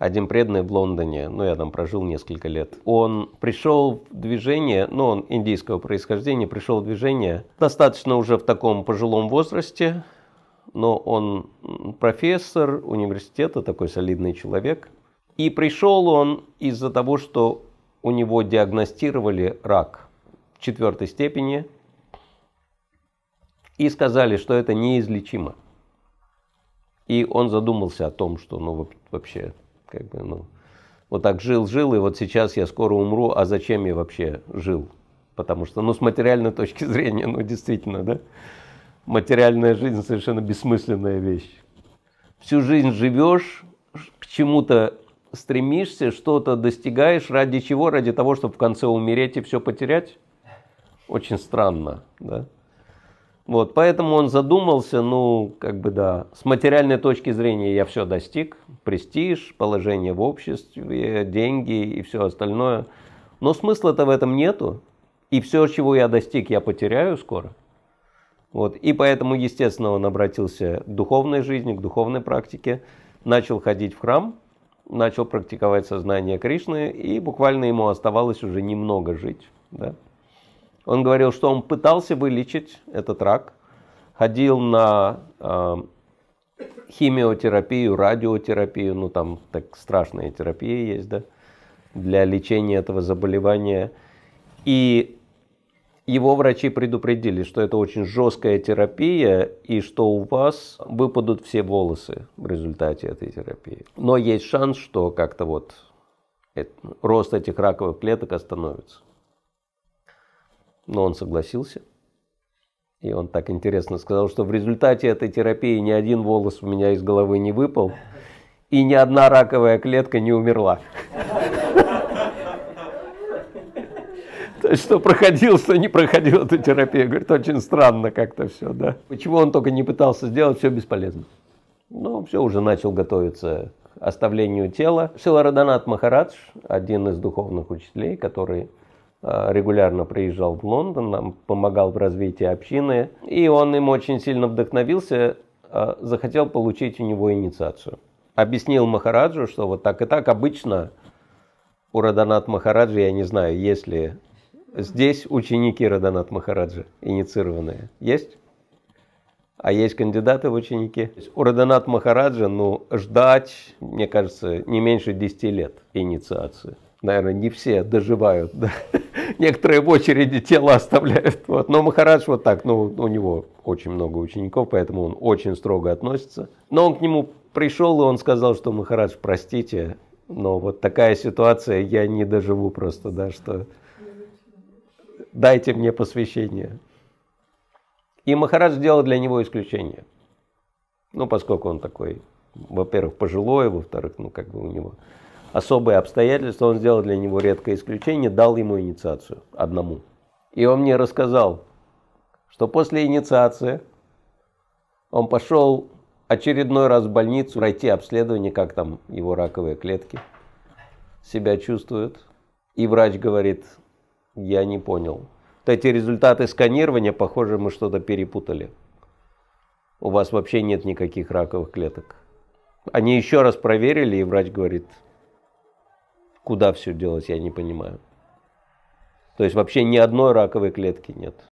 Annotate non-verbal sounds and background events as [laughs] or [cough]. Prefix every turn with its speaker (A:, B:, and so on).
A: один преданный в Лондоне, ну я там прожил несколько лет, он пришел в движение, ну он индийского происхождения, пришел в движение достаточно уже в таком пожилом возрасте, но он профессор университета, такой солидный человек. И пришел он из-за того, что у него диагностировали рак четвертой степени и сказали, что это неизлечимо. И он задумался о том, что ну вообще как бы, ну, вот так жил-жил, и вот сейчас я скоро умру, а зачем я вообще жил? Потому что, ну, с материальной [laughs] точки зрения, ну, действительно, да, материальная жизнь совершенно бессмысленная вещь. Всю жизнь живешь, к чему-то стремишься, что-то достигаешь, ради чего? Ради того, чтобы в конце умереть и все потерять? Очень странно, да? Вот, поэтому он задумался, ну, как бы да, с материальной точки зрения я все достиг, престиж, положение в обществе, деньги и все остальное. Но смысла-то в этом нету, и все, чего я достиг, я потеряю скоро. Вот, и поэтому, естественно, он обратился к духовной жизни, к духовной практике, начал ходить в храм, начал практиковать сознание Кришны, и буквально ему оставалось уже немного жить. Да? Он говорил, что он пытался вылечить этот рак, ходил на э, химиотерапию, радиотерапию, ну там так страшная терапия есть, да, для лечения этого заболевания. И его врачи предупредили, что это очень жесткая терапия и что у вас выпадут все волосы в результате этой терапии. Но есть шанс, что как-то вот рост этих раковых клеток остановится. Но он согласился. И он так интересно сказал, что в результате этой терапии ни один волос у меня из головы не выпал, и ни одна раковая клетка не умерла. То есть, что проходил, что не проходил эту терапию. Говорит, очень странно как-то все, да. Почему он только не пытался сделать, все бесполезно. Ну, все, уже начал готовиться к оставлению тела. Шилараданат Махарадж, один из духовных учителей, который регулярно приезжал в Лондон, нам помогал в развитии общины, и он им очень сильно вдохновился, э, захотел получить у него инициацию. Объяснил Махараджу, что вот так и так обычно у Раданат Махараджа, я не знаю, есть ли здесь ученики Раданат Махараджа инициированные. Есть? А есть кандидаты в ученики. У Раданат Махараджа, ну, ждать, мне кажется, не меньше 10 лет инициации наверное, не все доживают. Да? Некоторые в очереди тело оставляют. Вот. Но Махарадж вот так, ну, у него очень много учеников, поэтому он очень строго относится. Но он к нему пришел, и он сказал, что Махарадж, простите, но вот такая ситуация, я не доживу просто, да, что дайте мне посвящение. И Махарадж сделал для него исключение. Ну, поскольку он такой, во-первых, пожилой, во-вторых, ну, как бы у него особые обстоятельства, он сделал для него редкое исключение, дал ему инициацию одному. И он мне рассказал, что после инициации он пошел очередной раз в больницу пройти обследование, как там его раковые клетки себя чувствуют. И врач говорит, я не понял. Вот эти результаты сканирования, похоже, мы что-то перепутали. У вас вообще нет никаких раковых клеток. Они еще раз проверили, и врач говорит, Куда все делать, я не понимаю. То есть вообще ни одной раковой клетки нет.